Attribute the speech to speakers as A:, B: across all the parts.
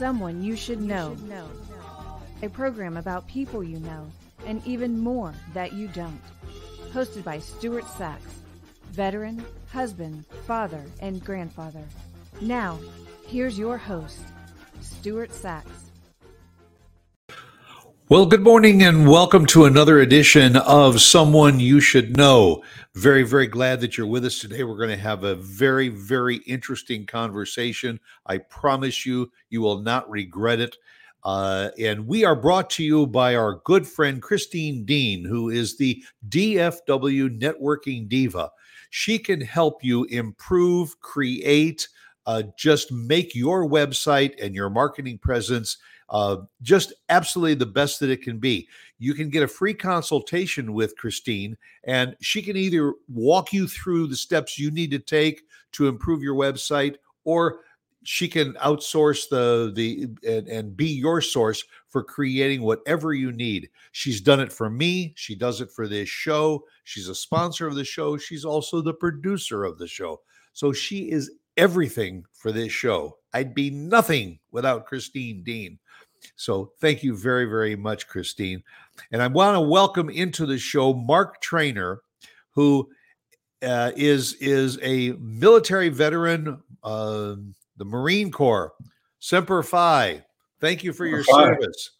A: Someone you should know. A program about people you know and even more that you don't. Hosted by Stuart Sachs, veteran, husband, father, and grandfather. Now, here's your host, Stuart Sachs.
B: Well, good morning and welcome to another edition of Someone You Should Know. Very, very glad that you're with us today. We're going to have a very, very interesting conversation. I promise you, you will not regret it. Uh, and we are brought to you by our good friend Christine Dean, who is the DFW Networking Diva. She can help you improve, create, uh, just make your website and your marketing presence uh, just absolutely the best that it can be. You can get a free consultation with Christine, and she can either walk you through the steps you need to take to improve your website, or she can outsource the the and, and be your source for creating whatever you need. She's done it for me. She does it for this show. She's a sponsor of the show. She's also the producer of the show. So she is everything for this show. I'd be nothing without Christine Dean. So thank you very, very much, Christine. And I want to welcome into the show Mark Treanor, who uh, is is a military veteran, uh, the Marine Corps, Semper Fi. Thank you for your service.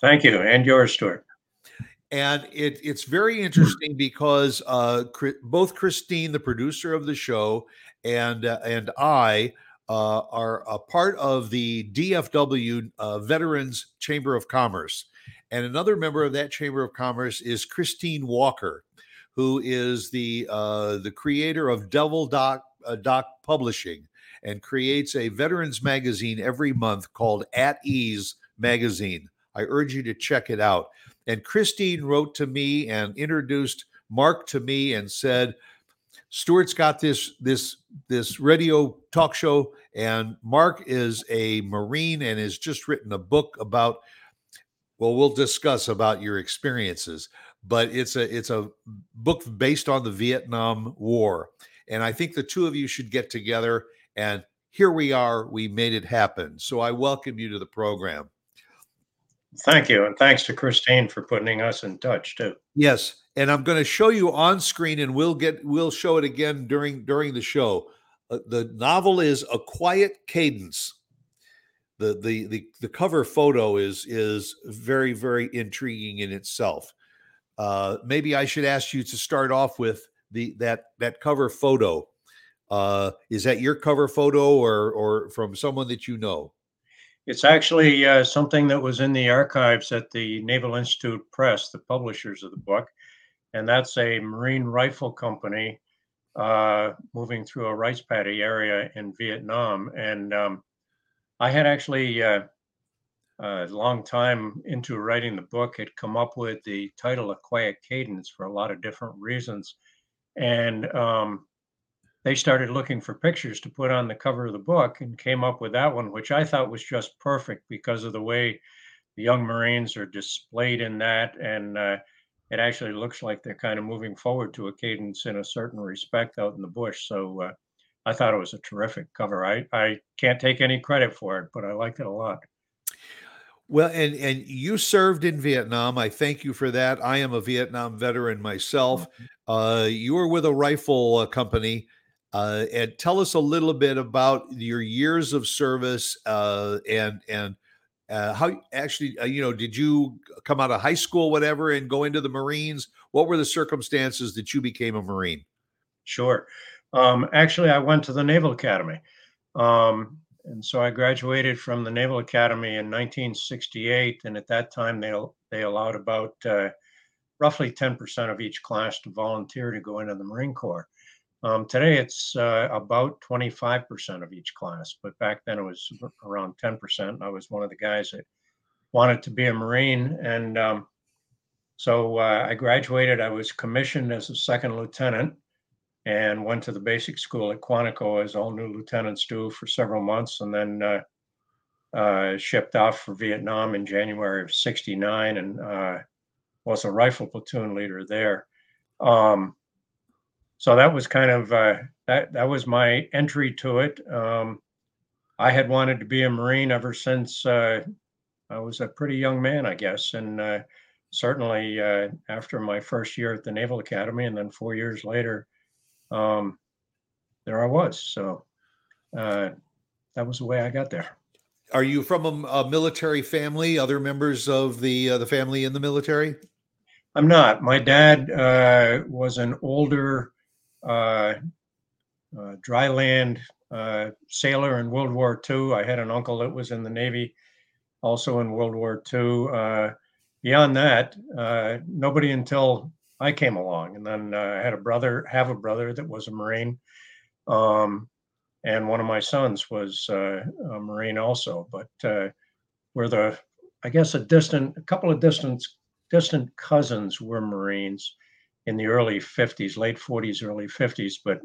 C: Thank you, and yours, Stuart.
B: And it, it's very interesting because uh, both Christine, the producer of the show, and uh, and I uh, are a part of the DFW uh, Veterans Chamber of Commerce. And another member of that Chamber of Commerce is Christine Walker, who is the uh, the creator of Devil Doc, uh, Doc Publishing and creates a veterans magazine every month called At Ease Magazine. I urge you to check it out. And Christine wrote to me and introduced Mark to me and said, Stuart's got this this this radio talk show, and Mark is a Marine and has just written a book about. Well, we'll discuss about your experiences, but it's a it's a book based on the Vietnam War, and I think the two of you should get together. And here we are. We made it happen. So I welcome you to the program.
C: Thank you, and thanks to Christine for putting us in touch too.
B: Yes, and I'm going to show you on screen, and we'll get we'll show it again during during the show. Uh, the novel is A Quiet Cadence. The, the the the cover photo is is very very intriguing in itself. Uh, maybe I should ask you to start off with the that that cover photo. Uh, is that your cover photo or or from someone that you know?
C: It's actually uh, something that was in the archives at the Naval Institute Press, the publishers of the book and that's a Marine Rifle Company uh, moving through a rice paddy area in Vietnam. And um, I had actually, uh, a long time into writing the book, had come up with the title of Quiet Cadence for a lot of different reasons. And um, they started looking for pictures to put on the cover of the book and came up with that one, which I thought was just perfect because of the way the young Marines are displayed in that. And uh, it actually looks like they're kind of moving forward to a cadence in a certain respect out in the bush. So uh, I thought it was a terrific cover. I, I can't take any credit for it, but I liked it a lot.
B: Well, and and you served in Vietnam. I thank you for that. I am a Vietnam veteran myself. Mm-hmm. Uh, you were with a rifle uh, company, uh, and tell us a little bit about your years of service uh, and and uh, how actually, uh, you know, did you come out of high school, whatever, and go into the Marines? What were the circumstances that you became a Marine?
C: Sure. Um, actually, I went to the Naval Academy. Um, and so I graduated from the Naval Academy in 1968. And at that time, they, they allowed about uh, roughly 10% of each class to volunteer to go into the Marine Corps. Um, today it's uh, about 25% of each class, but back then it was around 10%. I was one of the guys that wanted to be a Marine. And um, so uh, I graduated. I was commissioned as a second lieutenant and went to the basic school at Quantico, as all new lieutenants do, for several months, and then uh, uh shipped off for Vietnam in January of 69 and uh, was a rifle platoon leader there. Um, so that was kind of uh, that that was my entry to it. Um, I had wanted to be a Marine ever since uh, I was a pretty young man, I guess. And uh, certainly uh, after my first year at the Naval Academy, and then four years later, um, there I was. So uh, that was the way I got there.
B: Are you from a, a military family? Other members of the uh, the family in the military?
C: I'm not. My dad uh, was an older dry land uh, sailor in World War II. I had an uncle that was in the Navy, also in World War II. Uh, beyond that, uh, nobody until I came along, and then I had a brother, have a brother that was a Marine. Um, and one of my sons was uh, a Marine also. But uh, we're the, I guess, a distant, a couple of distant, distant cousins were Marines in the early 50s, late 40s, early 50s. But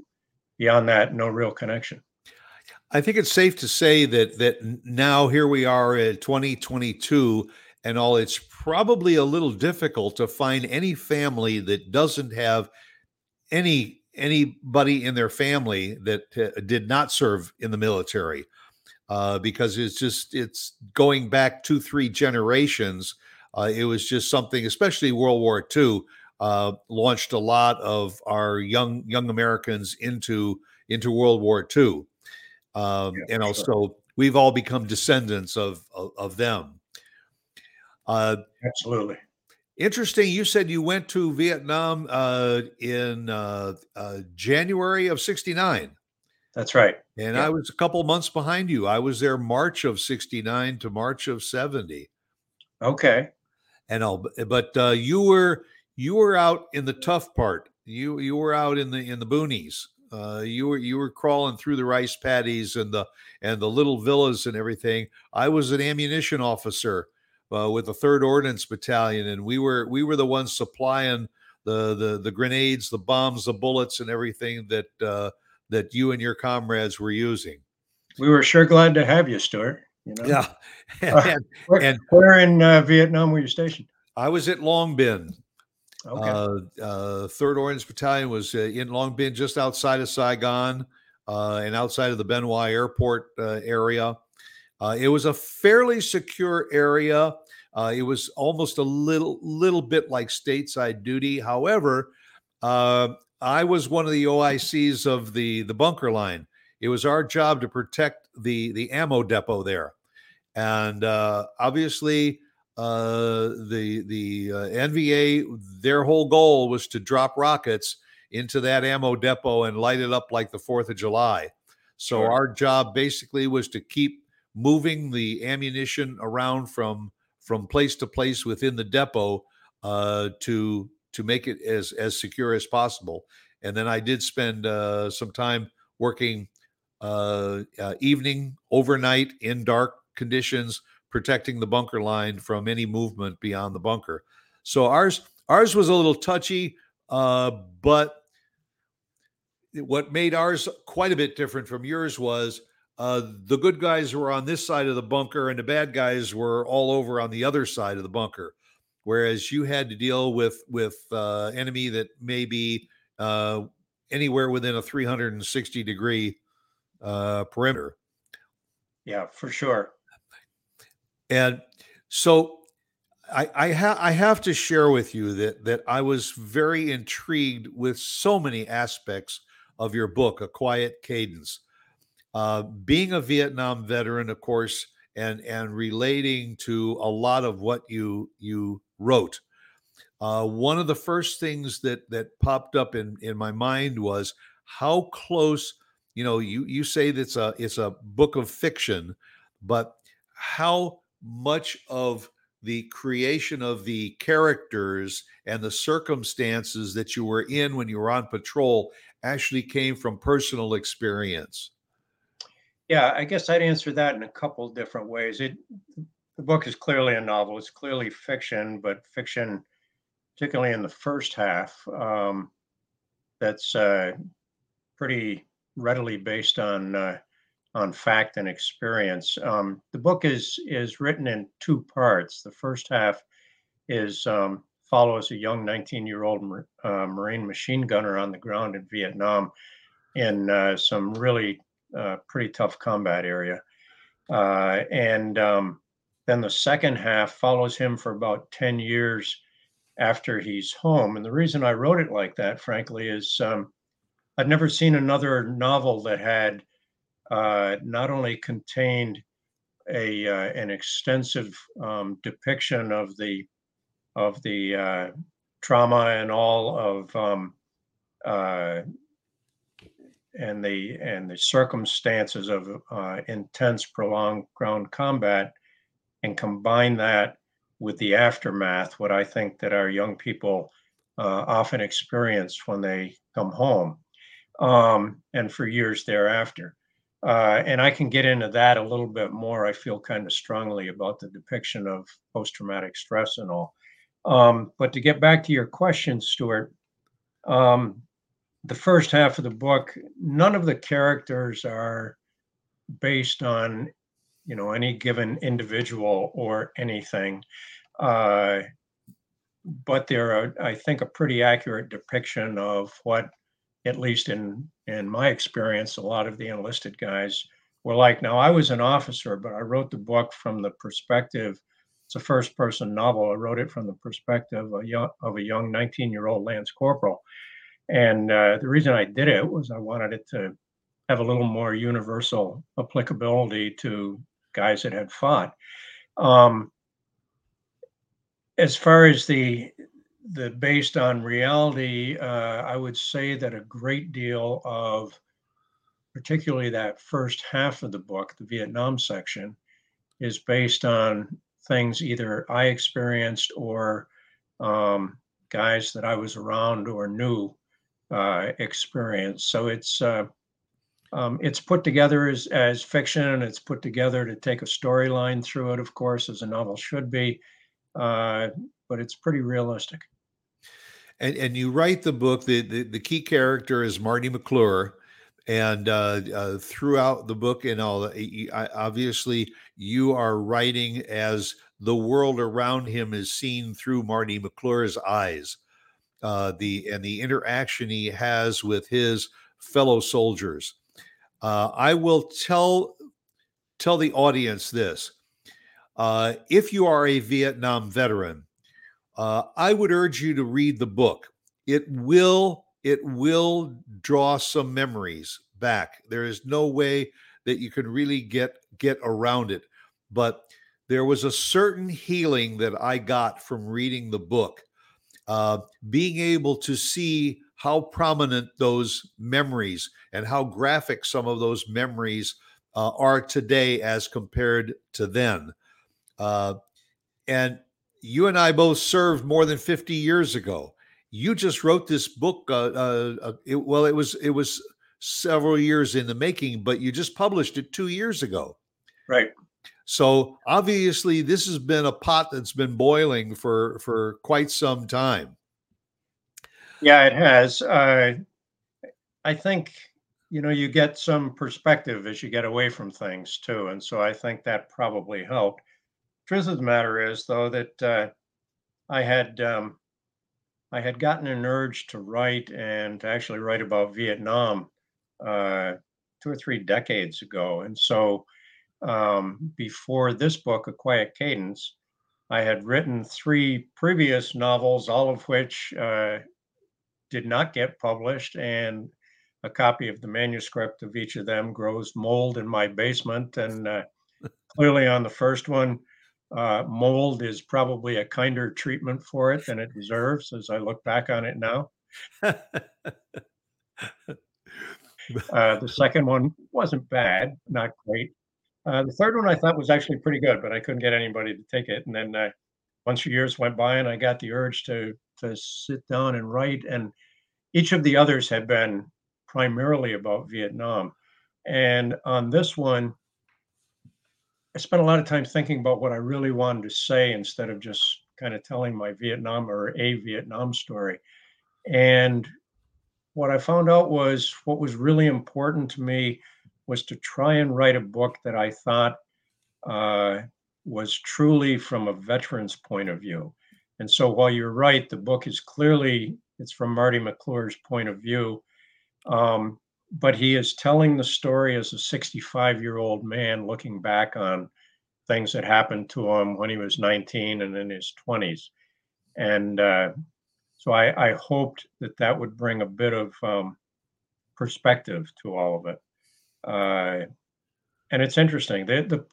C: beyond that, no real connection.
B: I think it's safe to say that that now here we are at 2022 and all it's probably a little difficult to find any family that doesn't have any anybody in their family that uh, did not serve in the military uh, because it's just it's going back two three generations uh, it was just something especially world war ii uh, launched a lot of our young young americans into into world war ii um, yeah, and also sure. we've all become descendants of of, of them
C: uh, absolutely
B: Interesting. You said you went to Vietnam uh, in uh, uh, January of '69.
C: That's right.
B: And yeah. I was a couple months behind you. I was there March of '69 to March of '70.
C: Okay.
B: And all, but uh, you were you were out in the tough part. You you were out in the in the boonies. Uh, you were you were crawling through the rice paddies and the and the little villas and everything. I was an ammunition officer uh, with the Third Ordnance Battalion, and we were we were the ones supplying the the the grenades, the bombs, the bullets, and everything that uh, that you and your comrades were using.
C: We were sure glad to have you, Stuart. You know?
B: Yeah,
C: and, uh, where, and, where in uh, Vietnam were you stationed?
B: I was at Long Binh.
C: Okay.
B: Uh, uh, Third Ordnance Battalion was in Long Binh, just outside of Saigon, and outside of the Hoa Airport area. Uh, it was a fairly secure area. Uh, it was almost a little little bit like stateside duty. However, uh, I was one of the OICs of the the bunker line. It was our job to protect the the ammo depot there, and uh, obviously uh, the the uh, NVA their whole goal was to drop rockets into that ammo depot and light it up like the Fourth of July. So sure. our job basically was to keep moving the ammunition around from from place to place within the depot uh, to to make it as as secure as possible. And then I did spend uh, some time working uh, uh evening, overnight in dark conditions, protecting the bunker line from any movement beyond the bunker. So ours ours was a little touchy, uh, but what made ours quite a bit different from yours was uh, the good guys were on this side of the bunker and the bad guys were all over on the other side of the bunker. Whereas you had to deal with with uh, enemy that may be uh, anywhere within a 360 degree uh, perimeter.
C: Yeah for sure
B: and so I I, ha- I have to share with you that that I was very intrigued with so many aspects of your book, A Quiet Cadence. Uh, being a Vietnam veteran, of course, and and relating to a lot of what you you wrote. Uh, one of the first things that that popped up in in my mind was how close. You know, you you say that's a it's a book of fiction, but how much of the creation of the characters and the circumstances that you were in when you were on patrol actually came from personal experience.
C: Yeah, I guess I'd answer that in a couple different ways. It the book is clearly a novel. It's clearly fiction, but fiction, particularly in the first half, um, that's uh, pretty readily based on uh, on fact and experience. Um, the book is is written in two parts. The first half is um, follows a young 19 year old uh, Marine machine gunner on the ground in Vietnam in uh, some really uh, pretty tough combat area. Uh, and um, then the second half follows him for about 10 years after he's home. And the reason I wrote it like that, frankly, is um, I've never seen another novel that had uh, not only contained a uh, an extensive um, depiction of the of the uh, trauma and all of um, uh, and the and the circumstances of uh, intense prolonged ground combat and combine that with the aftermath what i think that our young people uh, often experience when they come home um, and for years thereafter uh, and I can get into that a little bit more. I feel kind of strongly about the depiction of post traumatic stress and all. Um, but to get back to your question, Stuart, um, the first half of the book, none of the characters are based on, you know, any given individual or anything. Uh, but they're, a, I think, a pretty accurate depiction of what at least in in my experience, a lot of the enlisted guys were like, now I was an officer, but I wrote the book from the perspective. It's a first person novel. I wrote it from the perspective of a young, of a young 19 year old Lance Corporal. And uh, the reason I did it was I wanted it to have a little more universal applicability to guys that had fought. Um, as far as the the based on reality, uh, I would say that a great deal of, particularly that first half of the book, the Vietnam section, is based on things either I experienced or um, guys that I was around or knew uh, experienced. So it's uh, um, it's put together as as fiction. And it's put together to take a storyline through it, of course, as a novel should be. Uh, but it's pretty realistic
B: and and you write the book. The the, the key character is Marty McClure, and uh, uh, throughout the book and all, obviously you are writing as the world around him is seen through Marty McClure's eyes. Uh, the and the interaction he has with his fellow soldiers. Uh, I will tell tell the audience this: uh, if you are a Vietnam veteran, uh, I would urge you to read the book. It will it will draw some memories back. There is no way that you can really get get around it. But there was a certain healing that I got from reading the book, uh, being able to see how prominent those memories and how graphic some of those memories uh, are today as compared to then. Uh, and you and I both served more than 50 years ago. You just wrote this book. Uh, uh, uh, it, well, it was it was several years in the making, but you just published it two years ago.
C: Right.
B: So obviously, this has been a pot that's been boiling for for quite some time.
C: Yeah, it has. Uh, I think you know you get some perspective as you get away from things too, and so I think that probably helped. Truth of the matter is, though, that uh, I had um, I had gotten an urge to write and to actually write about Vietnam uh, two or three decades ago, and so um, before this book, A Quiet Cadence, I had written three previous novels, all of which uh, did not get published, and a copy of the manuscript of each of them grows mold in my basement. And uh, clearly, on the first one, uh, mold is probably a kinder treatment for it than it deserves as I look back on it now. uh, the second one wasn't bad, not great. Uh, the third one I thought was actually pretty good, but I couldn't get anybody to take it. And then uh, of years went by, and I got the urge to to sit down and write. And each of the others had been primarily about Vietnam. And on this one, I spent a lot of time thinking about what I really wanted to say instead of just kind of telling my Vietnam or a Vietnam story. And what I found out was what was really important to me was to try and write a book that I thought uh, was truly from a veteran's point of view. And so while you're right, the book is clearly it's from Marty McClure's point of view. Um, but he is telling the story as a 65 year old man looking back on things that happened to him when he was 19 and in his 20s. And uh, so I, I, hoped that that would bring a bit of um, perspective to all of it. Uh, and it's interesting. The, the,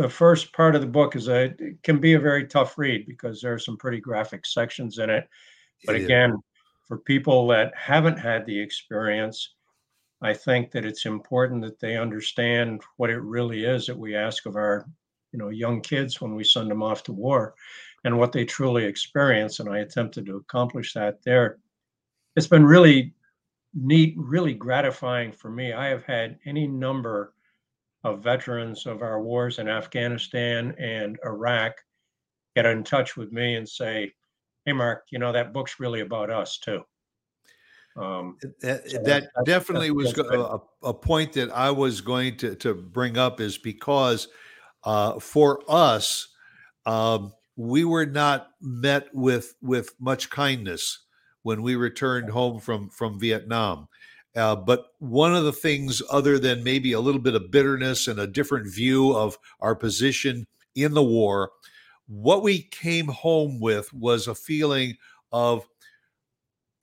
C: the first part of the book is a it can be a very tough read because there are some pretty graphic sections in it. But it again, for people that haven't had the experience, I think that it's important that they understand what it really is that we ask of our, you know, young kids when we send them off to war and what they truly experience. And I attempted to accomplish that there. It's been really neat, really gratifying for me. I have had any number of veterans of our wars in Afghanistan and Iraq get in touch with me and say, Hey, Mark, you know, that book's really about us too.
B: Um, that, so that definitely was a, a, point that I was going to, to bring up is because uh, for us, um, we were not met with with much kindness when we returned home from from Vietnam. Uh, but one of the things, other than maybe a little bit of bitterness and a different view of our position in the war, what we came home with was a feeling of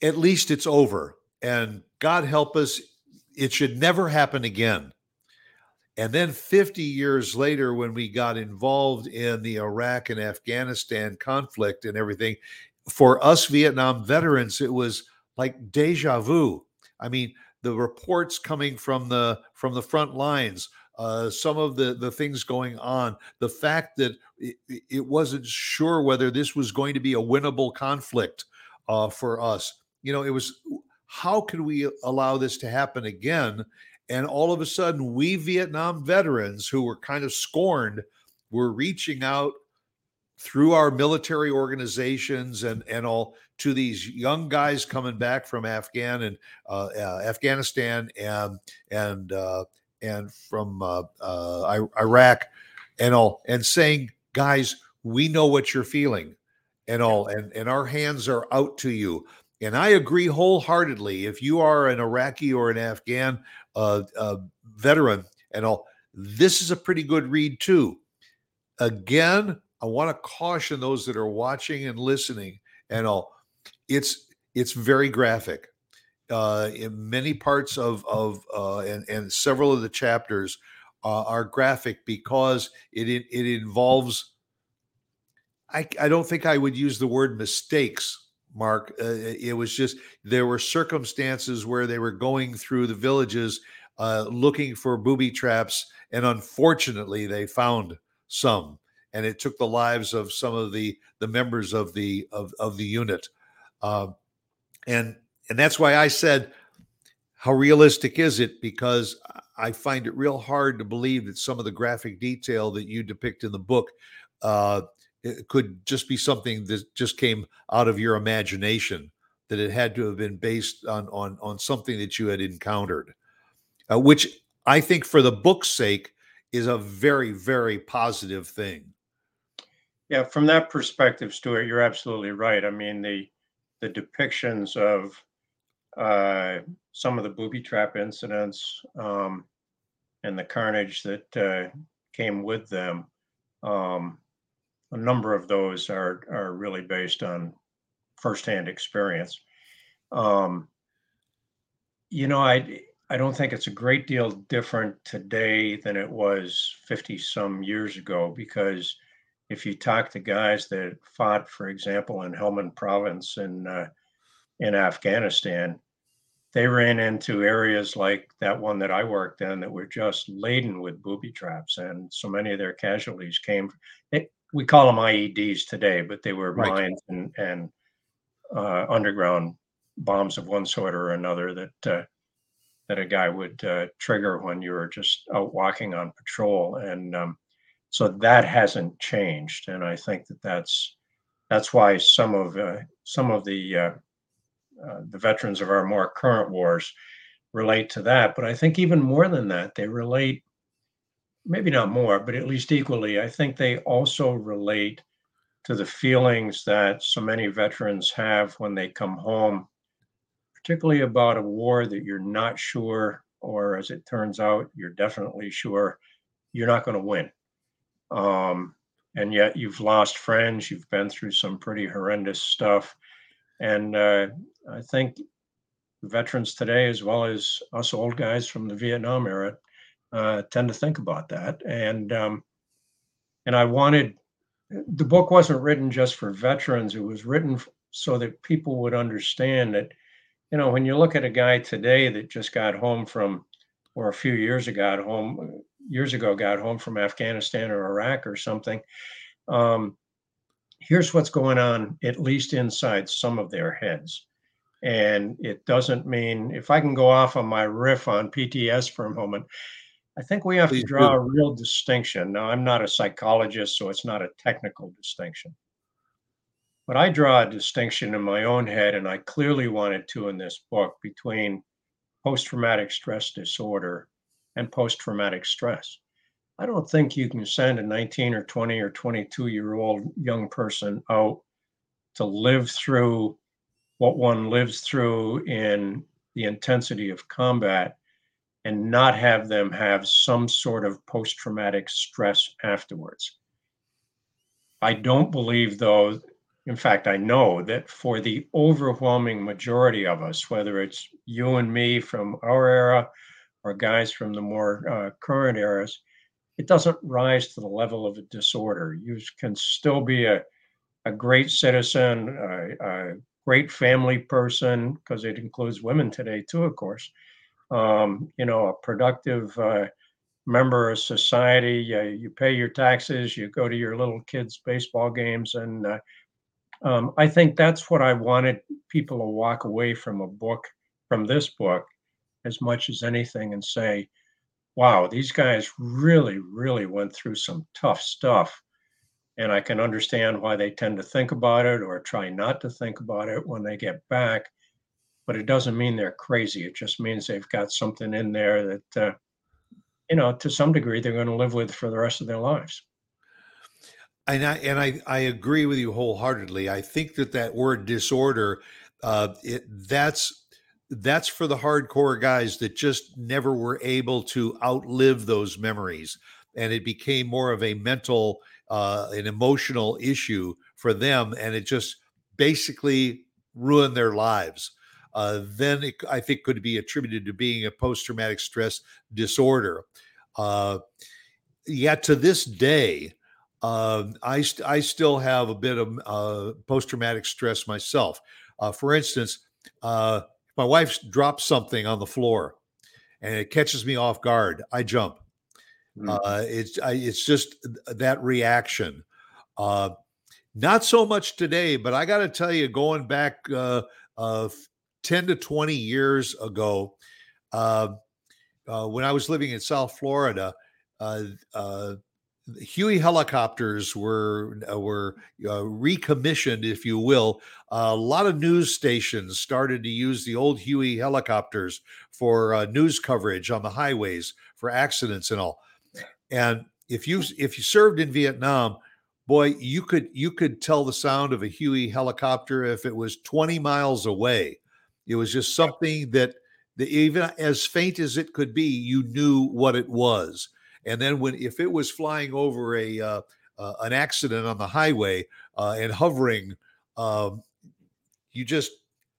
B: at least it's over. And God help us, it should never happen again. And then 50 years later, when we got involved in the Iraq and Afghanistan conflict and everything, for us Vietnam veterans, it was like deja vu. I mean, the reports coming from the from the front lines, uh, some of the the things going on, the fact that it, it, wasn't sure whether this was going to be a winnable conflict uh, for us. You know, it was how could we allow this to happen again? And all of a sudden, we Vietnam veterans who were kind of scorned were reaching out through our military organizations and and all to these young guys coming back from Afghan and uh, uh, Afghanistan and and uh, and from uh, uh, Iraq and all and saying, guys, we know what you're feeling and all and and our hands are out to you. And I agree wholeheartedly. If you are an Iraqi or an Afghan uh, veteran and all, this is a pretty good read too. Again, I want to caution those that are watching and listening and all. It's it's very graphic. Uh, in many parts of of uh, and and several of the chapters uh, are graphic because it it, it involves. I, I don't think I would use the word mistakes, Mark. Uh, it was just there were circumstances where they were going through the villages uh, looking for booby traps, and unfortunately, they found some and it took the lives of some of the the members of the of of the unit, uh, and and that's why I said, how realistic is it? Because I find it real hard to believe that some of the graphic detail that you depict in the book uh, could just be something that just came out of your imagination. That it had to have been based on on on something that you had encountered, uh, which I think, for the book's sake, is a very very positive thing.
C: Yeah, from that perspective, Stuart, you're absolutely right. I mean, the the depictions of uh, some of the booby trap incidents um, and the carnage that uh, came with them, um, a number of those are are really based on firsthand experience. Um, you know, I I don't think it's a great deal different today than it was 50 some years ago because if you talk to guys that fought, for example, in Helmand Province in uh, in Afghanistan, they ran into areas like that one that I worked in that were just laden with booby traps, and so many of their casualties came. It, we call them IEDs today, but they were right. mines and and uh, underground bombs of one sort or another that uh, that a guy would uh, trigger when you were just out walking on patrol, and um, so that hasn't changed, and I think that that's that's why some of uh, some of the uh, uh, the veterans of our more current wars relate to that. But I think even more than that, they relate maybe not more, but at least equally. I think they also relate to the feelings that so many veterans have when they come home, particularly about a war that you're not sure or as it turns out, you're definitely sure you're not going to win. Um, and yet you've lost friends, you've been through some pretty horrendous stuff. And uh, I think veterans today, as well as us old guys from the Vietnam era, uh, tend to think about that. And um, and I wanted the book wasn't written just for veterans; it was written so that people would understand that, you know, when you look at a guy today that just got home from, or a few years ago got home years ago got home from Afghanistan or Iraq or something. Um, here's what's going on, at least inside some of their heads. And it doesn't mean if I can go off on my riff on PTS for a moment, I think we have Please to draw do. a real distinction. Now, I'm not a psychologist, so it's not a technical distinction. But I draw a distinction in my own head, and I clearly wanted to in this book between post traumatic stress disorder and post traumatic stress. I don't think you can send a 19 or 20 or 22 year old young person out to live through what one lives through in the intensity of combat and not have them have some sort of post traumatic stress afterwards. I don't believe, though, in fact, I know that for the overwhelming majority of us, whether it's you and me from our era or guys from the more uh, current eras, it doesn't rise to the level of a disorder. You can still be a, a great citizen, a, a great family person, because it includes women today too, of course. Um, you know, a productive uh, member of society. You pay your taxes, you go to your little kids' baseball games, and uh, um, I think that's what I wanted people to walk away from a book, from this book, as much as anything and say, wow, these guys really, really went through some tough stuff. And I can understand why they tend to think about it or try not to think about it when they get back. But it doesn't mean they're crazy. It just means they've got something in there that, uh, you know, to some degree, they're going to live with for the rest of their lives.
B: And I and I, I agree with you wholeheartedly. I think that that word disorder, uh, it, that's that's for the hardcore guys that just never were able to outlive those memories and it became more of a mental uh, an emotional issue for them and it just basically ruined their lives uh, then it, i think could be attributed to being a post-traumatic stress disorder uh, yet to this day uh, I, st- I still have a bit of uh, post-traumatic stress myself uh, for instance uh, my wife drops something on the floor and it catches me off guard, I jump. Mm. Uh, it's I, it's just that reaction. Uh, not so much today, but I got to tell you, going back uh, uh, ten to twenty years ago, uh, uh, when I was living in South Florida, uh, uh, Huey helicopters were uh, were recommissioned, if you will. a lot of news stations started to use the old Huey helicopters for news coverage on the highways for accidents and all. And if you if you served in Vietnam, boy, you could you could tell the sound of a Huey helicopter if it was 20 miles away. It was just something that, even as faint as it could be, you knew what it was. And then when if it was flying over a uh, uh, an accident on the highway uh, and hovering, um, you just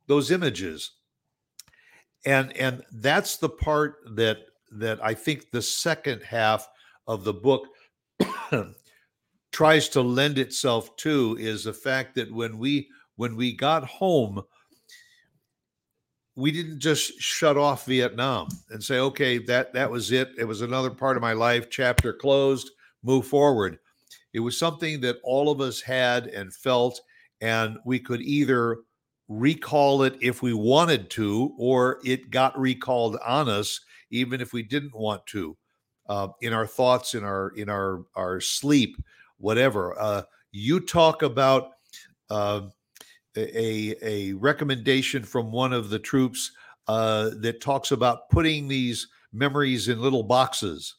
B: those images, and and that's the part that that I think the second half of the book tries to lend itself to is the fact that when we when we got home we didn't just shut off Vietnam and say, okay, that that was it. It was another part of my life. Chapter closed. Move forward. It was something that all of us had and felt, and we could either recall it if we wanted to, or it got recalled on us, even if we didn't want to, uh, in our thoughts, in our in our our sleep, whatever. Uh, you talk about. Uh, a, a recommendation from one of the troops uh, that talks about putting these memories in little boxes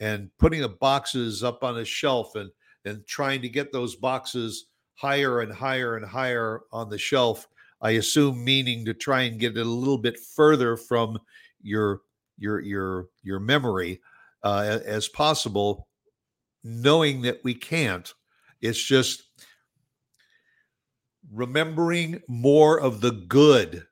B: and putting the boxes up on a shelf and and trying to get those boxes higher and higher and higher on the shelf i assume meaning to try and get it a little bit further from your your your your memory uh, as possible, knowing that we can't. It's just remembering more of the good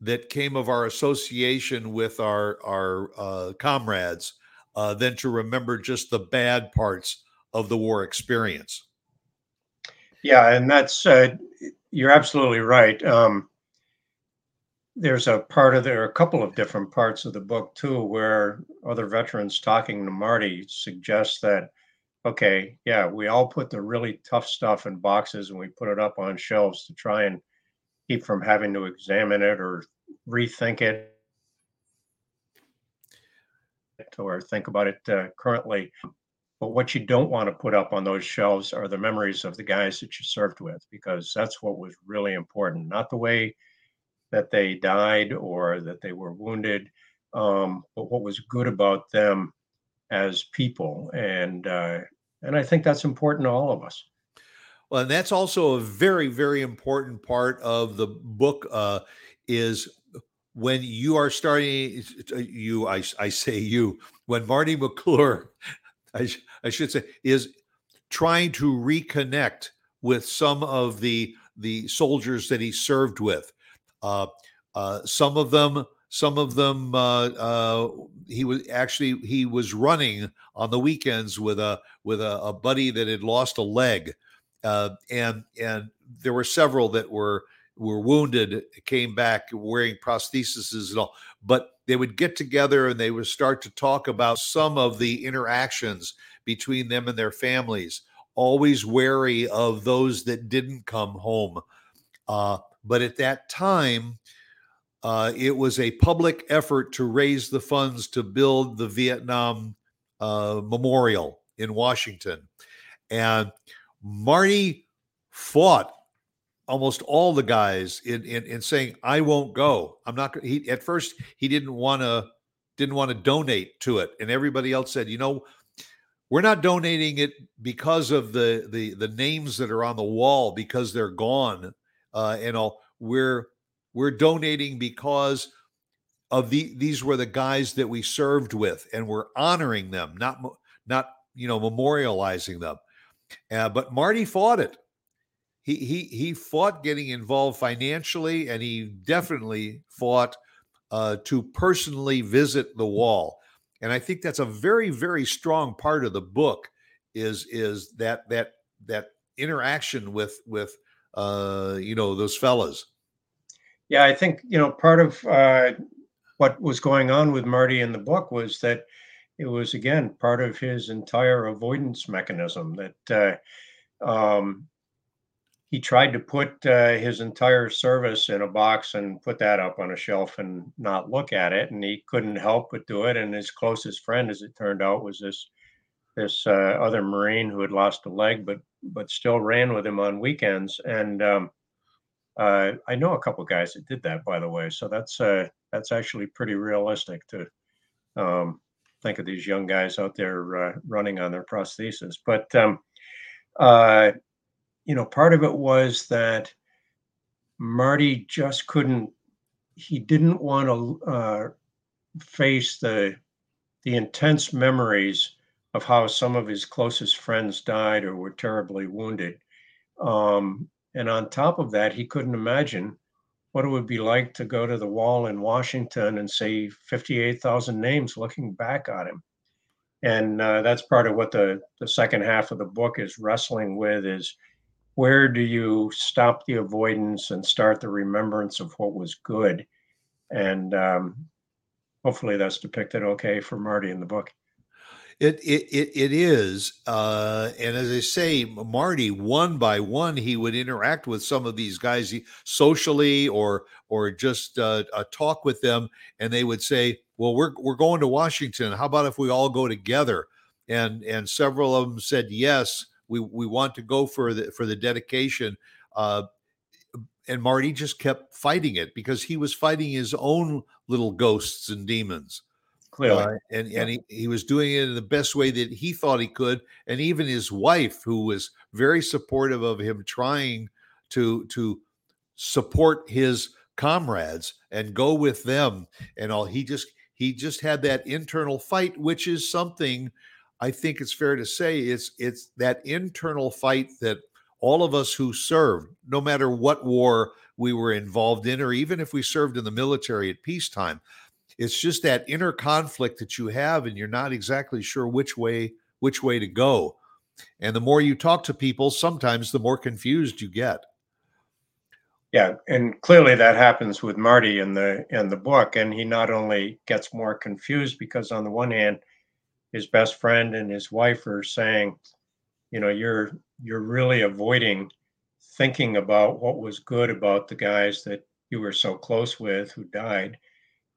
B: that came of our association with our our uh, comrades uh, than to remember just the bad parts of the war experience.
C: Yeah, and that's uh, you're absolutely right. Um, there's a part of there, a couple of different parts of the book too, where other veterans talking to Marty suggest that, okay, yeah, we all put the really tough stuff in boxes and we put it up on shelves to try and keep from having to examine it or rethink it or think about it uh, currently. But what you don't want to put up on those shelves are the memories of the guys that you served with, because that's what was really important, not the way that they died or that they were wounded, um, but what was good about them as people. And uh, and I think that's important to all of us.
B: Well, and that's also a very, very important part of the book. Uh, is when you are starting, you, I, I say you, when Marty McClure, I, I should say, is trying to reconnect with some of the the soldiers that he served with. Uh, uh, some of them, some of them, uh, uh, he was actually he was running on the weekends with a with a, a buddy that had lost a leg, uh, and and there were several that were were wounded, came back wearing prostheses and all, but they would get together and they would start to talk about some of the interactions between them and their families, always wary of those that didn't come home. Uh, but at that time, uh, it was a public effort to raise the funds to build the Vietnam uh, Memorial in Washington. And Marty fought almost all the guys in, in, in saying, I won't go. I'm not he at first he didn't want to didn't want to donate to it. And everybody else said, you know, we're not donating it because of the the the names that are on the wall because they're gone uh, and all. We're we're donating because of the these were the guys that we served with, and we're honoring them, not not you know memorializing them. Uh, but Marty fought it. He he he fought getting involved financially, and he definitely fought uh, to personally visit the wall. And I think that's a very very strong part of the book is is that that that interaction with with uh, you know those fellas.
C: Yeah, I think you know part of uh, what was going on with Marty in the book was that it was again part of his entire avoidance mechanism that uh, um, he tried to put uh, his entire service in a box and put that up on a shelf and not look at it, and he couldn't help but do it. And his closest friend, as it turned out, was this this uh, other Marine who had lost a leg, but but still ran with him on weekends. And um, uh, I know a couple guys that did that, by the way. So that's uh, that's actually pretty realistic to um, think of these young guys out there uh, running on their prosthesis. But um, uh, you know, part of it was that Marty just couldn't. He didn't want to uh, face the the intense memories of how some of his closest friends died or were terribly wounded. Um, and on top of that, he couldn't imagine what it would be like to go to the wall in Washington and see 58,000 names looking back at him. And uh, that's part of what the, the second half of the book is wrestling with is where do you stop the avoidance and start the remembrance of what was good? And um, hopefully that's depicted okay for Marty in the book.
B: It it it, it is, uh, and as I say, Marty, one by one, he would interact with some of these guys socially, or or just uh, talk with them, and they would say, "Well, we're we're going to Washington. How about if we all go together?" And and several of them said yes. We we want to go for the for the dedication. Uh, and Marty just kept fighting it because he was fighting his own little ghosts and demons
C: Clearly. Uh,
B: and and he, he was doing it in the best way that he thought he could. And even his wife, who was very supportive of him trying to to support his comrades and go with them and all, he just he just had that internal fight, which is something I think it's fair to say it's it's that internal fight that all of us who served, no matter what war we were involved in, or even if we served in the military at peacetime, it's just that inner conflict that you have, and you're not exactly sure which way which way to go. And the more you talk to people, sometimes the more confused you get.
C: Yeah, and clearly that happens with Marty in the in the book, and he not only gets more confused because on the one hand, his best friend and his wife are saying, you know, you're you're really avoiding thinking about what was good about the guys that you were so close with who died,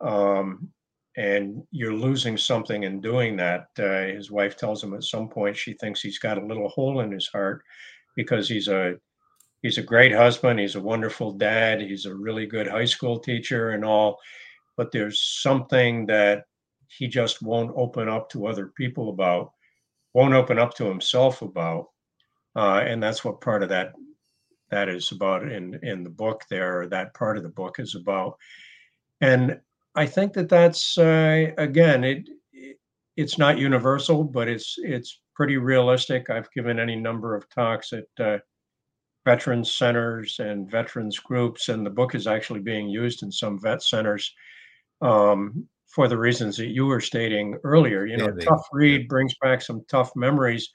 C: um, and you're losing something in doing that. Uh, his wife tells him at some point she thinks he's got a little hole in his heart because he's a he's a great husband. He's a wonderful dad. He's a really good high school teacher and all. But there's something that he just won't open up to other people about, won't open up to himself about. Uh, and that's what part of that that is about in in the book there that part of the book is about and i think that that's uh, again it, it, it's not universal but it's it's pretty realistic i've given any number of talks at uh, veterans centers and veterans groups, and the book is actually being used in some vet centers um, for the reasons that you were stating earlier. You know, yeah, tough read brings back some tough memories,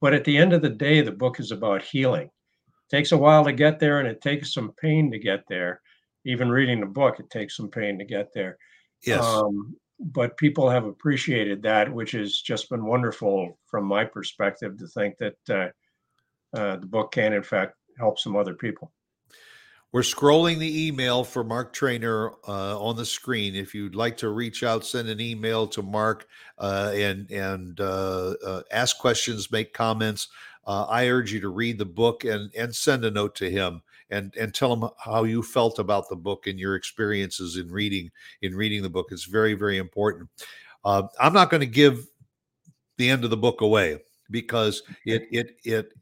C: but at the end of the day, the book is about healing. It takes a while to get there, and it takes some pain to get there. Even reading the book, it takes some pain to get there.
B: Yes. Um,
C: but people have appreciated that, which has just been wonderful from my perspective to think that uh, uh, the book can, in fact, help some other people.
B: We're scrolling the email for Mark Treanor uh, on the screen. If you'd like to reach out, send an email to Mark uh, and and uh, uh ask questions, make comments. Uh, I urge you to read the book and and send a note to him and and tell them how you felt about the book and your experiences in reading in reading the book. It's very very important. Uh, I'm not going to give the end of the book away because it it it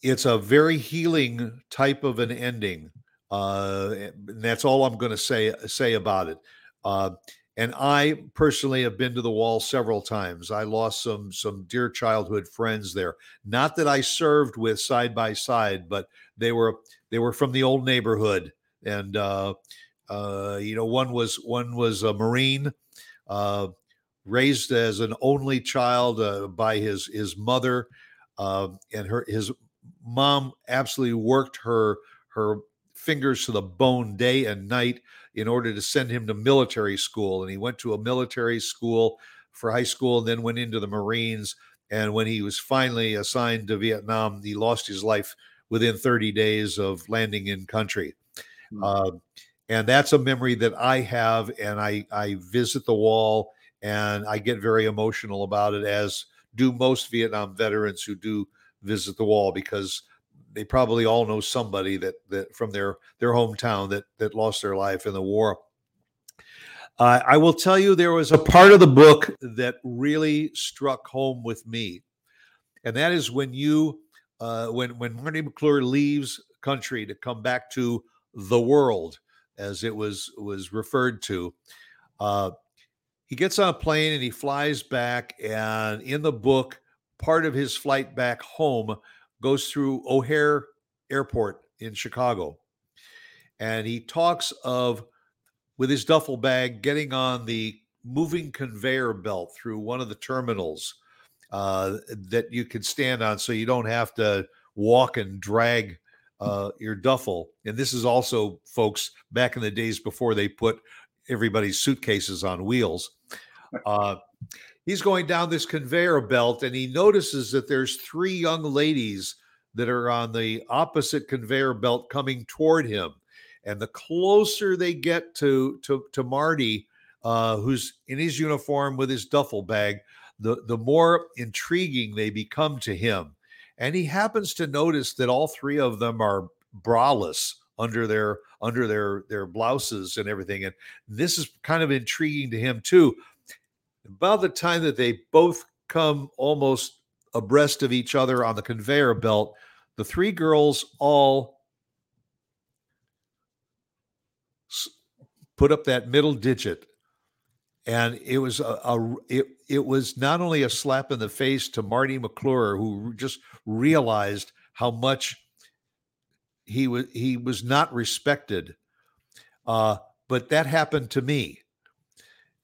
B: it's a very healing type of an ending. Uh, and that's all I'm going to say say about it. Uh, and I personally have been to the wall several times. I lost some some dear childhood friends there. Not that I served with side by side, but they were they were from the old neighborhood. And uh, uh, you know, one was one was a Marine, uh, raised as an only child uh, by his his mother, uh, and her his mom absolutely worked her her fingers to the bone day and night in order to send him to military school and he went to a military school for high school and then went into the marines and when he was finally assigned to vietnam he lost his life within 30 days of landing in country mm-hmm. uh, and that's a memory that i have and i i visit the wall and i get very emotional about it as do most vietnam veterans who do visit the wall because they probably all know somebody that that from their their hometown that that lost their life in the war. Uh, I will tell you, there was a part of the book that really struck home with me, and that is when you, uh, when when Marty McClure leaves country to come back to the world, as it was was referred to. Uh, he gets on a plane and he flies back, and in the book, part of his flight back home goes through O'Hare Airport in Chicago. And he talks of, with his duffel bag, getting on the moving conveyor belt through one of the terminals uh, that you can stand on so you don't have to walk and drag uh, your duffel. And this is also, folks, back in the days before they put everybody's suitcases on wheels. Uh, he's going down this conveyor belt and he notices that there's three young ladies that are on the opposite conveyor belt coming toward him. And the closer they get to to to marty uh, who's in his uniform with his duffel bag the the more intriguing they become to him. And he happens to notice that all three of them are braless under their under their their blouses and everything. And this is kind of intriguing to him too about the time that they both come almost abreast of each other on the conveyor belt, the three girls all put up that middle digit. And it was a, a, it, it was not only a slap in the face to Marty McClure who just realized how much he was he was not respected uh, but that happened to me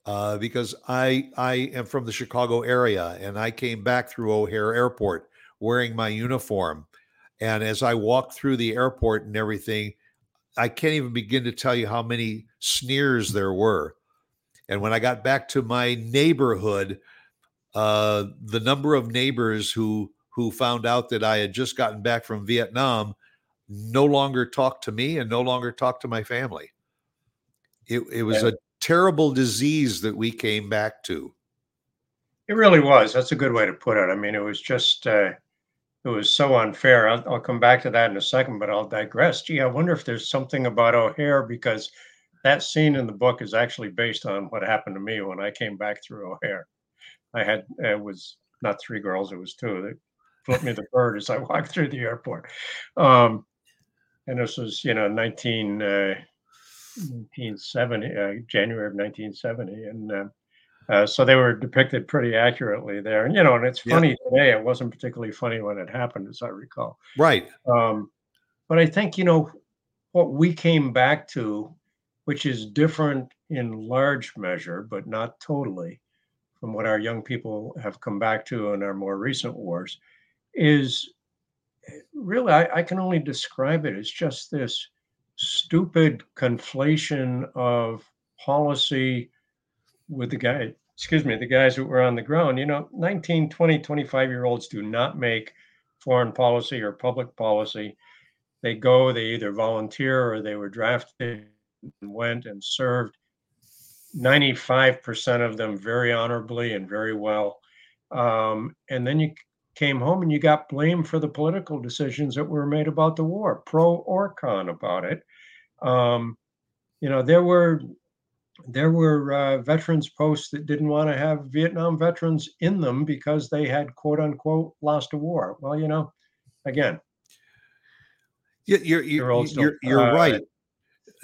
B: uh, because I I am from the Chicago area and I came back through O'Hare Airport wearing my uniform and as I walked through the airport and everything I can't even begin to tell you how many sneers there were and when I got back to my neighborhood, uh, the number of neighbors who who found out that I had just gotten back from Vietnam no longer talked to me and no longer talked to my family. It, it was a terrible disease that we came back to.
C: It really was. That's a good way to put it. I mean, it was just, uh, it was so unfair. I'll, I'll, come back to that in a second, but I'll digress. Gee, I wonder if there's something about O'Hare because that scene in the book is actually based on what happened to me when I came back through O'Hare. I had it was not three girls, it was two. They flipped me the bird as I walked through the airport. Um, and this was, you know, 19, uh, 1970, uh, January of 1970. And uh, uh, so they were depicted pretty accurately there. And, you know, and it's funny yeah. today. It wasn't particularly funny when it happened, as I recall.
B: Right.
C: Um, but I think, you know, what we came back to which is different in large measure, but not totally, from what our young people have come back to in our more recent wars, is really, I, I can only describe it as just this stupid conflation of policy with the guy, excuse me, the guys who were on the ground. You know, 19, 20, 25 year olds do not make foreign policy or public policy. They go, they either volunteer or they were drafted and went and served 95% of them very honorably and very well. Um, and then you came home and you got blamed for the political decisions that were made about the war, pro or con about it. Um, you know, there were there were uh, veterans posts that didn't want to have Vietnam veterans in them because they had quote unquote lost a war. Well, you know, again,
B: you're you're you're, you're, you're uh, right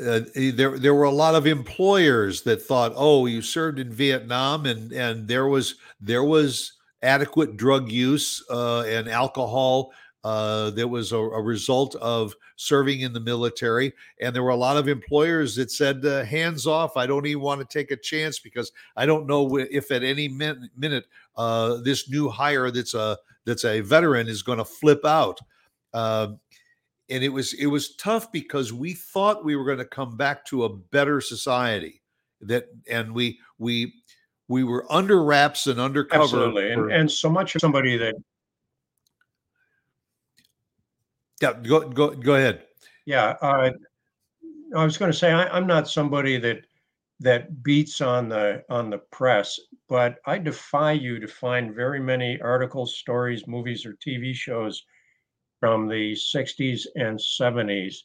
B: uh, there there were a lot of employers that thought, "Oh, you served in Vietnam, and and there was there was adequate drug use uh, and alcohol uh, that was a, a, result of serving in the military." And there were a lot of employers that said, uh, "Hands off! I don't even want to take a chance because I don't know if at any min- minute uh, this new hire that's a that's a veteran is going to flip out." Um, and it was it was tough because we thought we were going to come back to a better society that and we we we were under wraps and undercover
C: absolutely and, and so much of somebody that
B: yeah go go go ahead.
C: Yeah uh, i was going to say I, i'm not somebody that that beats on the on the press but i defy you to find very many articles stories movies or tv shows from the 60s and 70s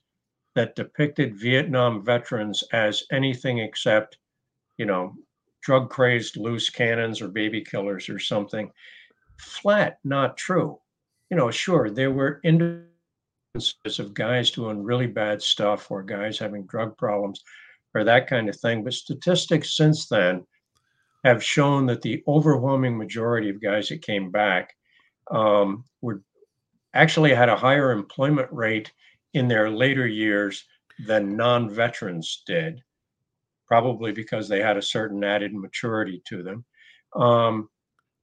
C: that depicted Vietnam veterans as anything except, you know, drug crazed loose cannons or baby killers or something. Flat, not true. You know, sure, there were instances of guys doing really bad stuff or guys having drug problems or that kind of thing. But statistics since then have shown that the overwhelming majority of guys that came back um, were actually had a higher employment rate in their later years than non veterans did, probably because they had a certain added maturity to them. Um,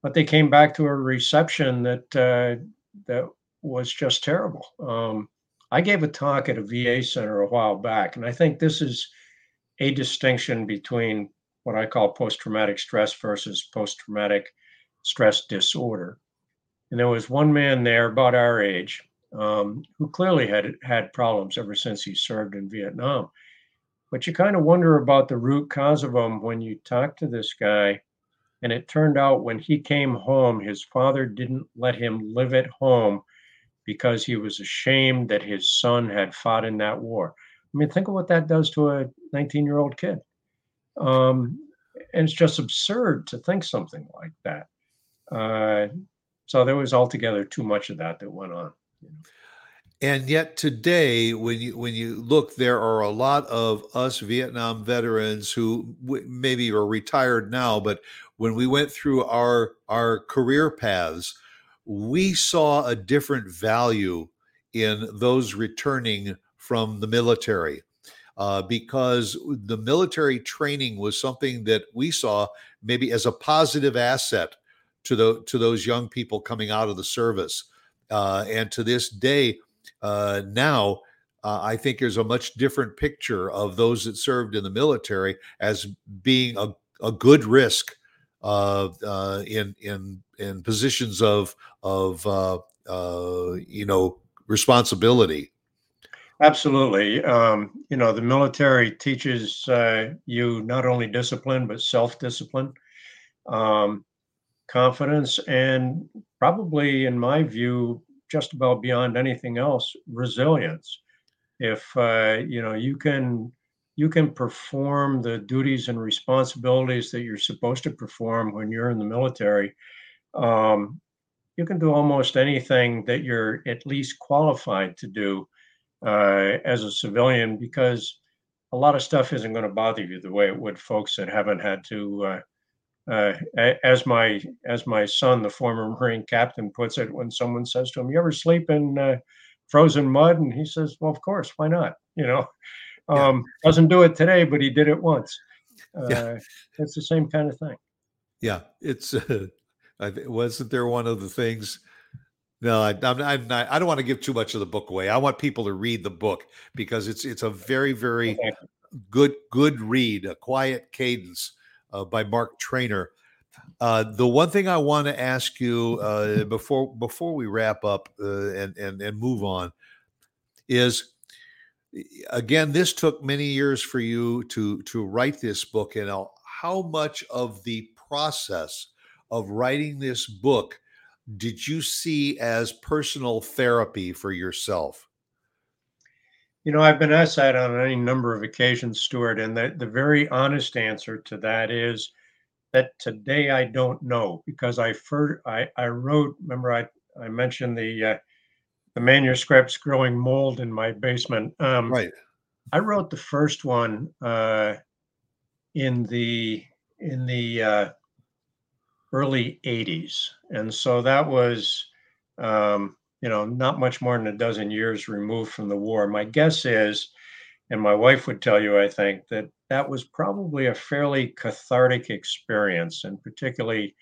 C: but they came back to a reception that uh, that was just terrible. Um, I gave a talk at a VA center a while back, and I think this is a distinction between what I call post traumatic stress versus post traumatic stress disorder. And there was one man there about our age um, who clearly had had problems ever since he served in Vietnam. But you kind of wonder about the root cause of them when you talk to this guy. And it turned out when he came home, his father didn't let him live at home because he was ashamed that his son had fought in that war. I mean, think of what that does to a 19 year old kid. Um, and it's just absurd to think something like that. Uh, so there was altogether too much of that that went on.
B: And yet today, when you when you look, there are a lot of us Vietnam veterans who w- maybe are retired now, but when we went through our our career paths, we saw a different value in those returning from the military. Uh, because the military training was something that we saw maybe as a positive asset to the to those young people coming out of the service. Uh, and to this day, uh, now uh, I think there's a much different picture of those that served in the military as being a, a good risk uh, uh, in in in positions of of uh, you know responsibility.
C: Absolutely. Um, you know, the military teaches uh, you not only discipline, but self discipline, um, confidence, and probably, in my view, just about beyond anything else, resilience. If uh, you know you can you can perform the duties and responsibilities that you're supposed to perform when you're in the military, um, you can do almost anything that you're at least qualified to do uh, as a civilian because a lot of stuff isn't going to bother you the way it would folks that haven't had to uh, uh, as my as my son, the former Marine captain, puts it, when someone says to him, "You ever sleep in uh, frozen mud?" and he says, "Well, of course. Why not?" You know, um, yeah. doesn't do it today, but he did it once. Uh, yeah. It's the same kind of thing.
B: Yeah, it's. Uh, wasn't there one of the things? No, I, I'm, I'm not. I don't want to give too much of the book away. I want people to read the book because it's it's a very very good good read, a quiet cadence uh, by Mark Treanor. Uh, the one thing I want to ask you uh, before before we wrap up uh, and, and and move on is again this took many years for you to to write this book and how much of the process of writing this book did you see as personal therapy for yourself?
C: You know, I've been asked that on any number of occasions, Stuart, and the, the very honest answer to that is that today I don't know because I first I, I wrote. Remember, I I mentioned the uh, the manuscripts growing mold in my basement.
B: Um, right.
C: I wrote the first one uh, in the in the uh, early '80s, and so that was um, you know, not much more than a dozen years removed from the war. My guess is, and my wife would tell you, I think, that that was probably a fairly cathartic experience, and particularly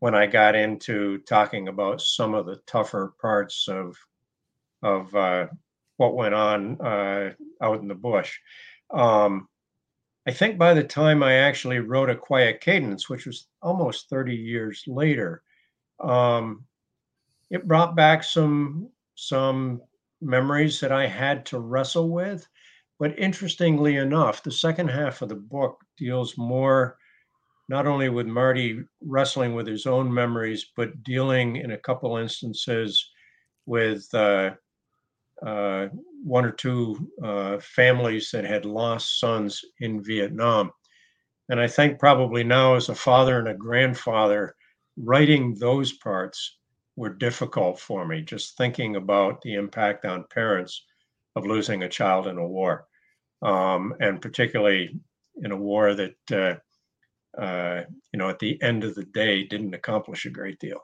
C: when I got into talking about some of the tougher parts of of uh, what went on uh, out in the bush. Um, I think by the time I actually wrote A Quiet Cadence, which was almost 30 years later, um, it brought back some some memories that I had to wrestle with. But interestingly enough, the second half of the book deals more not only with Marty wrestling with his own memories, but dealing in a couple instances with uh, uh, one or two uh, families that had lost sons in Vietnam. And I think probably now, as a father and a grandfather, writing those parts were difficult for me, just thinking about the impact on parents of losing a child in a war, um, and particularly in a war that, uh, uh, you know, at the end of the day didn't accomplish a great deal.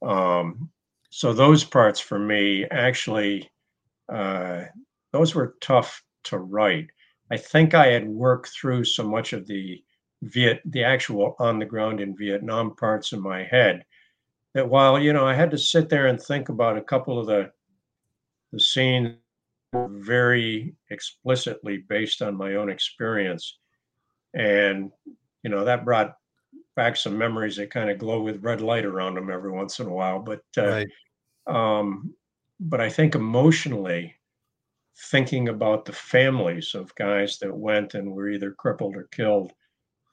C: Um, so those parts for me actually, uh, those were tough to write. I think I had worked through so much of the Viet, the actual on the ground in Vietnam parts in my head that while you know I had to sit there and think about a couple of the the scenes very explicitly based on my own experience, and you know that brought back some memories that kind of glow with red light around them every once in a while. But uh, right. um, but I think emotionally, thinking about the families of guys that went and were either crippled or killed,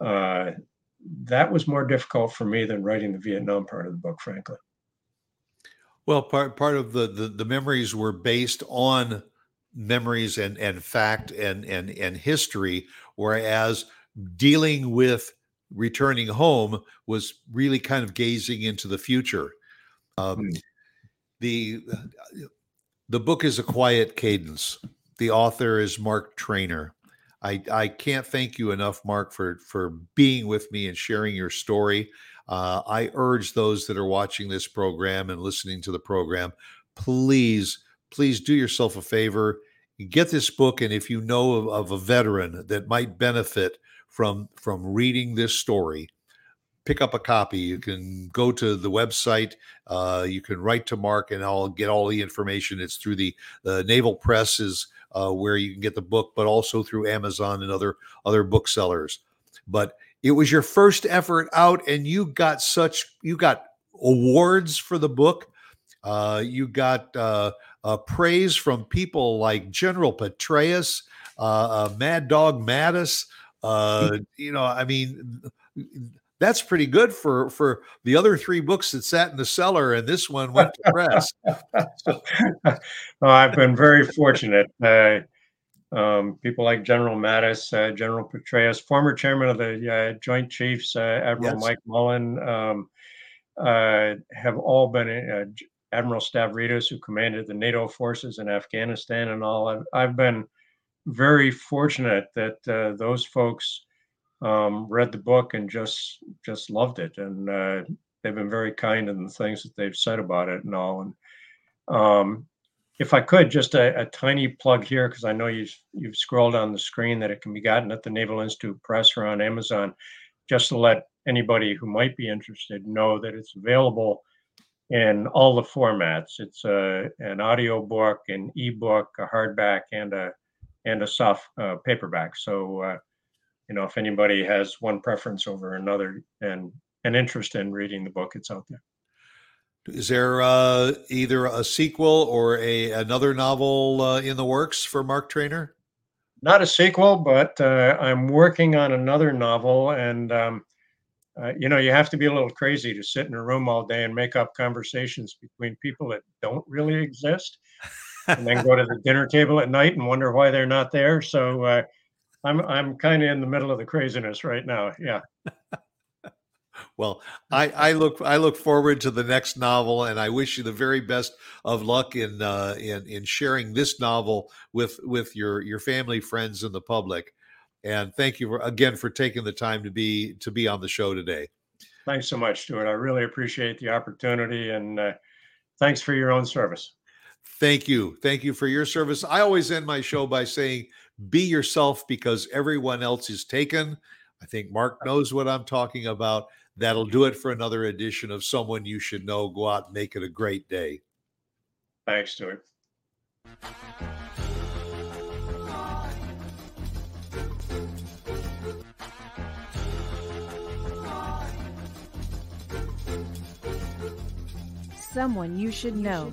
C: uh, that was more difficult for me than writing the Vietnam part of the book, frankly.
B: Well, part part of the the, the memories were based on memories and and fact and and and history, whereas dealing with returning home was really kind of gazing into the future. Um, hmm. The The book is A Quiet Cadence. The author is Mark Treanor. I, I can't thank you enough, Mark, for, for being with me and sharing your story. Uh, I urge those that are watching this program and listening to the program, please, please do yourself a favor. Get this book, and if you know of, of a veteran that might benefit from from reading this story, pick up a copy. You can go to the website. Uh, you can write to Mark, and I'll get all the information. It's through the the Naval Press is uh, where you can get the book, but also through Amazon and other other booksellers. But it was your first effort out, and you got such you got awards for the book. Uh, you got uh, uh, praise from people like General Petraeus, uh, uh, Mad Dog Mattis. Uh, you know, I mean, that's pretty good for for the other three books that sat in the cellar, and this one went to press.
C: well, I've been very fortunate. Uh, um, people like General Mattis, uh, General Petraeus, former chairman of the uh, Joint Chiefs, uh, Admiral yes. Mike Mullen, um, uh, have all been uh, Admiral Stavridis, who commanded the NATO forces in Afghanistan, and all. I've, I've been very fortunate that those folks um, read the book and just just loved it, and uh, they've been very kind in the things that they've said about it and all. And um, if I could, just a, a tiny plug here because I know you've you've scrolled on the screen that it can be gotten at the Naval Institute Press or on Amazon. Just to let anybody who might be interested know that it's available in all the formats. It's a an audio book, an ebook, a hardback, and a and a soft uh, paperback. So uh, you know, if anybody has one preference over another and an interest in reading the book, it's out there.
B: Is there uh, either a sequel or a another novel uh, in the works for Mark Treanor?
C: Not a sequel, but uh, I'm working on another novel, and um, uh, you know, you have to be a little crazy to sit in a room all day and make up conversations between people that don't really exist, and then go to the dinner table at night and wonder why they're not there. So uh, I'm I'm kind of in the middle of the craziness right now. Yeah.
B: well, I, I look I look forward to the next novel, and I wish you the very best of luck in uh, in in sharing this novel with with your your family, friends, and the public. And thank you for, again for taking the time to be to be on the show today.
C: Thanks so much, Stuart. I really appreciate the opportunity, and uh, thanks for your own service.
B: Thank you. Thank you for your service. I always end my show by saying be yourself because everyone else is taken. I think Mark knows what I'm talking about. That'll do it for another edition of Someone You Should Know. Go out and make it a great day.
C: Thanks, Stuart.
A: Someone you should know.